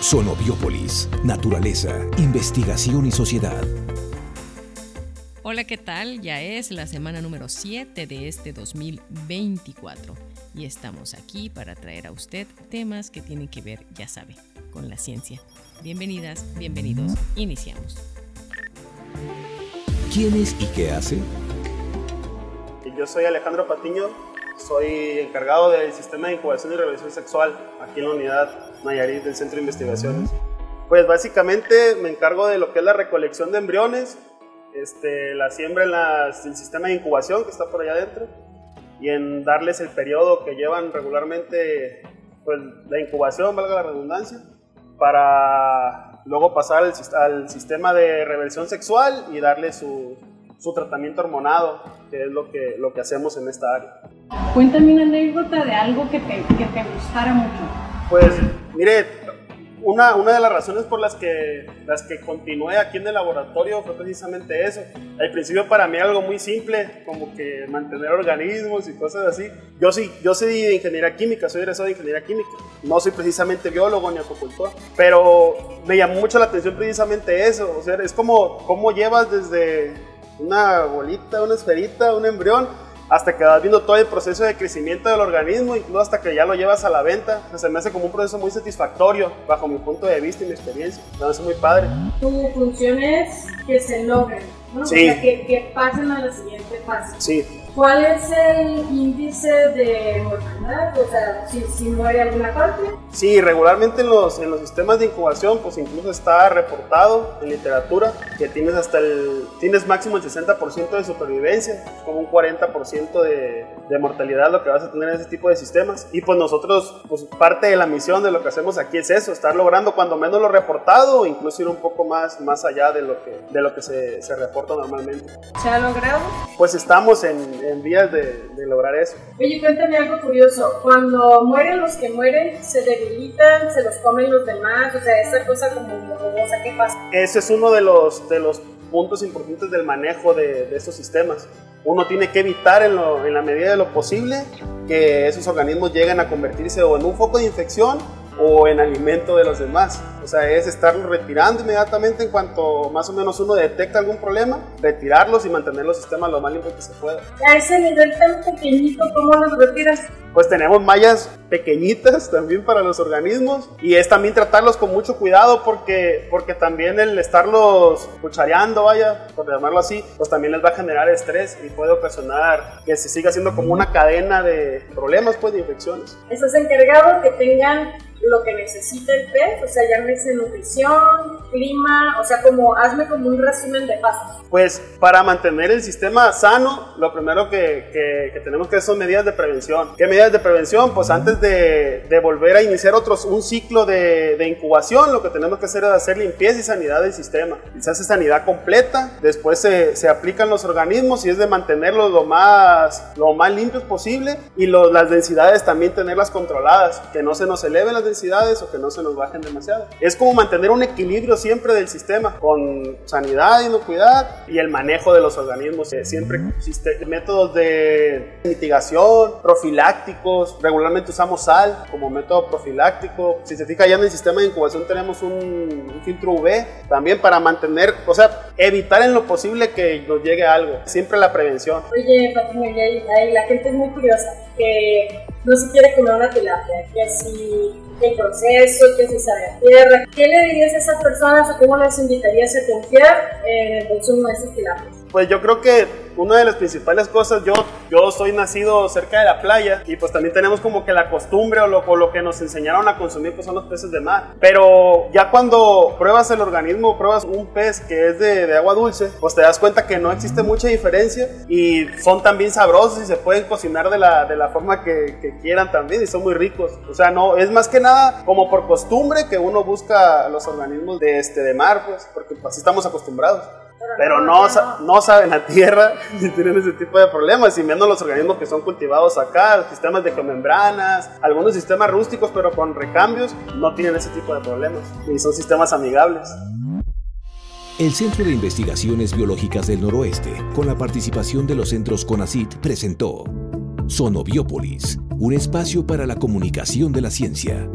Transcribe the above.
Sonobiópolis, naturaleza, investigación y sociedad. Hola, ¿qué tal? Ya es la semana número 7 de este 2024 y estamos aquí para traer a usted temas que tienen que ver, ya sabe, con la ciencia. Bienvenidas, bienvenidos, iniciamos. ¿Quién es y qué hace? Yo soy Alejandro Patiño, soy encargado del sistema de incubación y revisión sexual aquí en la unidad Nayarit del Centro de Investigaciones. Pues básicamente me encargo de lo que es la recolección de embriones, este, la siembra en el sistema de incubación que está por allá adentro y en darles el periodo que llevan regularmente pues, la incubación, valga la redundancia, para luego pasar al, al sistema de reversión sexual y darle su, su tratamiento hormonado, que es lo que, lo que hacemos en esta área. Cuéntame una anécdota de algo que te, que te gustara mucho. Pues, mire, una, una de las razones por las que, las que continué aquí en el laboratorio fue precisamente eso. Al principio para mí algo muy simple, como que mantener organismos y cosas así. Yo sí, yo soy de ingeniería química, soy egresado de ingeniería química. No soy precisamente biólogo ni acuicultor, pero me llamó mucho la atención precisamente eso. O sea, es como cómo llevas desde una bolita, una esferita, un embrión, hasta que vas viendo todo el proceso de crecimiento del organismo, incluso hasta que ya lo llevas a la venta. se me hace como un proceso muy satisfactorio, bajo mi punto de vista y mi experiencia. Me hace muy padre. Tu función es que se logren, ¿no? Sí. O sea, que, que pasen a la siguiente fase. Sí, ¿Cuál es el índice de mortalidad? O sea, si, si muere alguna parte. Sí, regularmente en los, en los sistemas de incubación, pues incluso está reportado en literatura que tienes hasta el, tienes máximo el 60% de supervivencia, como un 40% de, de mortalidad lo que vas a tener en ese tipo de sistemas. Y pues nosotros, pues parte de la misión de lo que hacemos aquí es eso, estar logrando cuando menos lo reportado o incluso ir un poco más, más allá de lo que, de lo que se, se reporta normalmente. ¿Se ha logrado? Pues estamos en, en vías de, de lograr eso. Oye, cuéntame algo curioso. Cuando mueren los que mueren, se debilitan, se los comen los demás, o sea, esa cosa como morbosa, ¿qué pasa? Ese es uno de los, de los puntos importantes del manejo de, de estos sistemas. Uno tiene que evitar en, lo- en la medida de lo posible que esos organismos lleguen a convertirse o en un foco de infección o en alimento de los demás. O sea, es estarlos retirando inmediatamente en cuanto más o menos uno detecta algún problema, retirarlos y mantener los sistemas lo más limpios que se pueda. A ese nivel tan pequeñito, ¿cómo los retiras? Pues tenemos mallas pequeñitas también para los organismos y es también tratarlos con mucho cuidado porque, porque también el estarlos cuchareando, vaya, por llamarlo así, pues también les va a generar estrés y puede ocasionar que se siga haciendo como una cadena de problemas, pues, de infecciones. Estás encargado que tengan lo que necesita el pez, o sea, llámese nutrición, clima, o sea, como hazme como un resumen de pasos. Pues para mantener el sistema sano, lo primero que, que- que tenemos que hacer son medidas de prevención. ¿Qué medidas de prevención? Pues antes de, de volver a iniciar otros, un ciclo de, de incubación, lo que tenemos que hacer es hacer limpieza y sanidad del sistema. Se hace sanidad completa, después se, se aplican los organismos y es de mantenerlos lo más, lo más limpios posible y lo- las densidades también tenerlas controladas, que no se nos eleven las densidades o que no se nos bajen demasiado. Es como mantener un equilibrio siempre del sistema con sanidad, inocuidad y el manejo de los organismos. Siempre existen métodos de mitigación, profilácticos. Regularmente usamos sal como método profiláctico. Si se fija ya en el sistema de incubación tenemos un, un filtro UV también para mantener, o sea, evitar en lo posible que nos llegue algo. Siempre la prevención. Oye, Fatima, y ahí, ahí la gente es muy curiosa, que no se quiere comer una tilapia, que si el proceso, que si sabe a tierra. ¿Qué le dirías a esas personas o cómo les invitarías a confiar en el consumo de esas tilapias? Pues yo creo que una de las principales cosas, yo, yo soy nacido cerca de la playa y pues también tenemos como que la costumbre o lo, o lo que nos enseñaron a consumir pues son los peces de mar. Pero ya cuando pruebas el organismo, pruebas un pez que es de, de agua dulce, pues te das cuenta que no existe mucha diferencia y son también sabrosos y se pueden cocinar de la, de la forma que, quieran también y son muy ricos. O sea, no, es más que nada como por costumbre que uno busca los organismos de, este, de mar, pues, porque así estamos acostumbrados pero no, no saben a tierra si tienen ese tipo de problemas, y menos los organismos que son cultivados acá, sistemas de geomembranas, algunos sistemas rústicos, pero con recambios, no tienen ese tipo de problemas, y son sistemas amigables. El Centro de Investigaciones Biológicas del Noroeste, con la participación de los centros CONACIT, presentó Sonobiópolis, un espacio para la comunicación de la ciencia.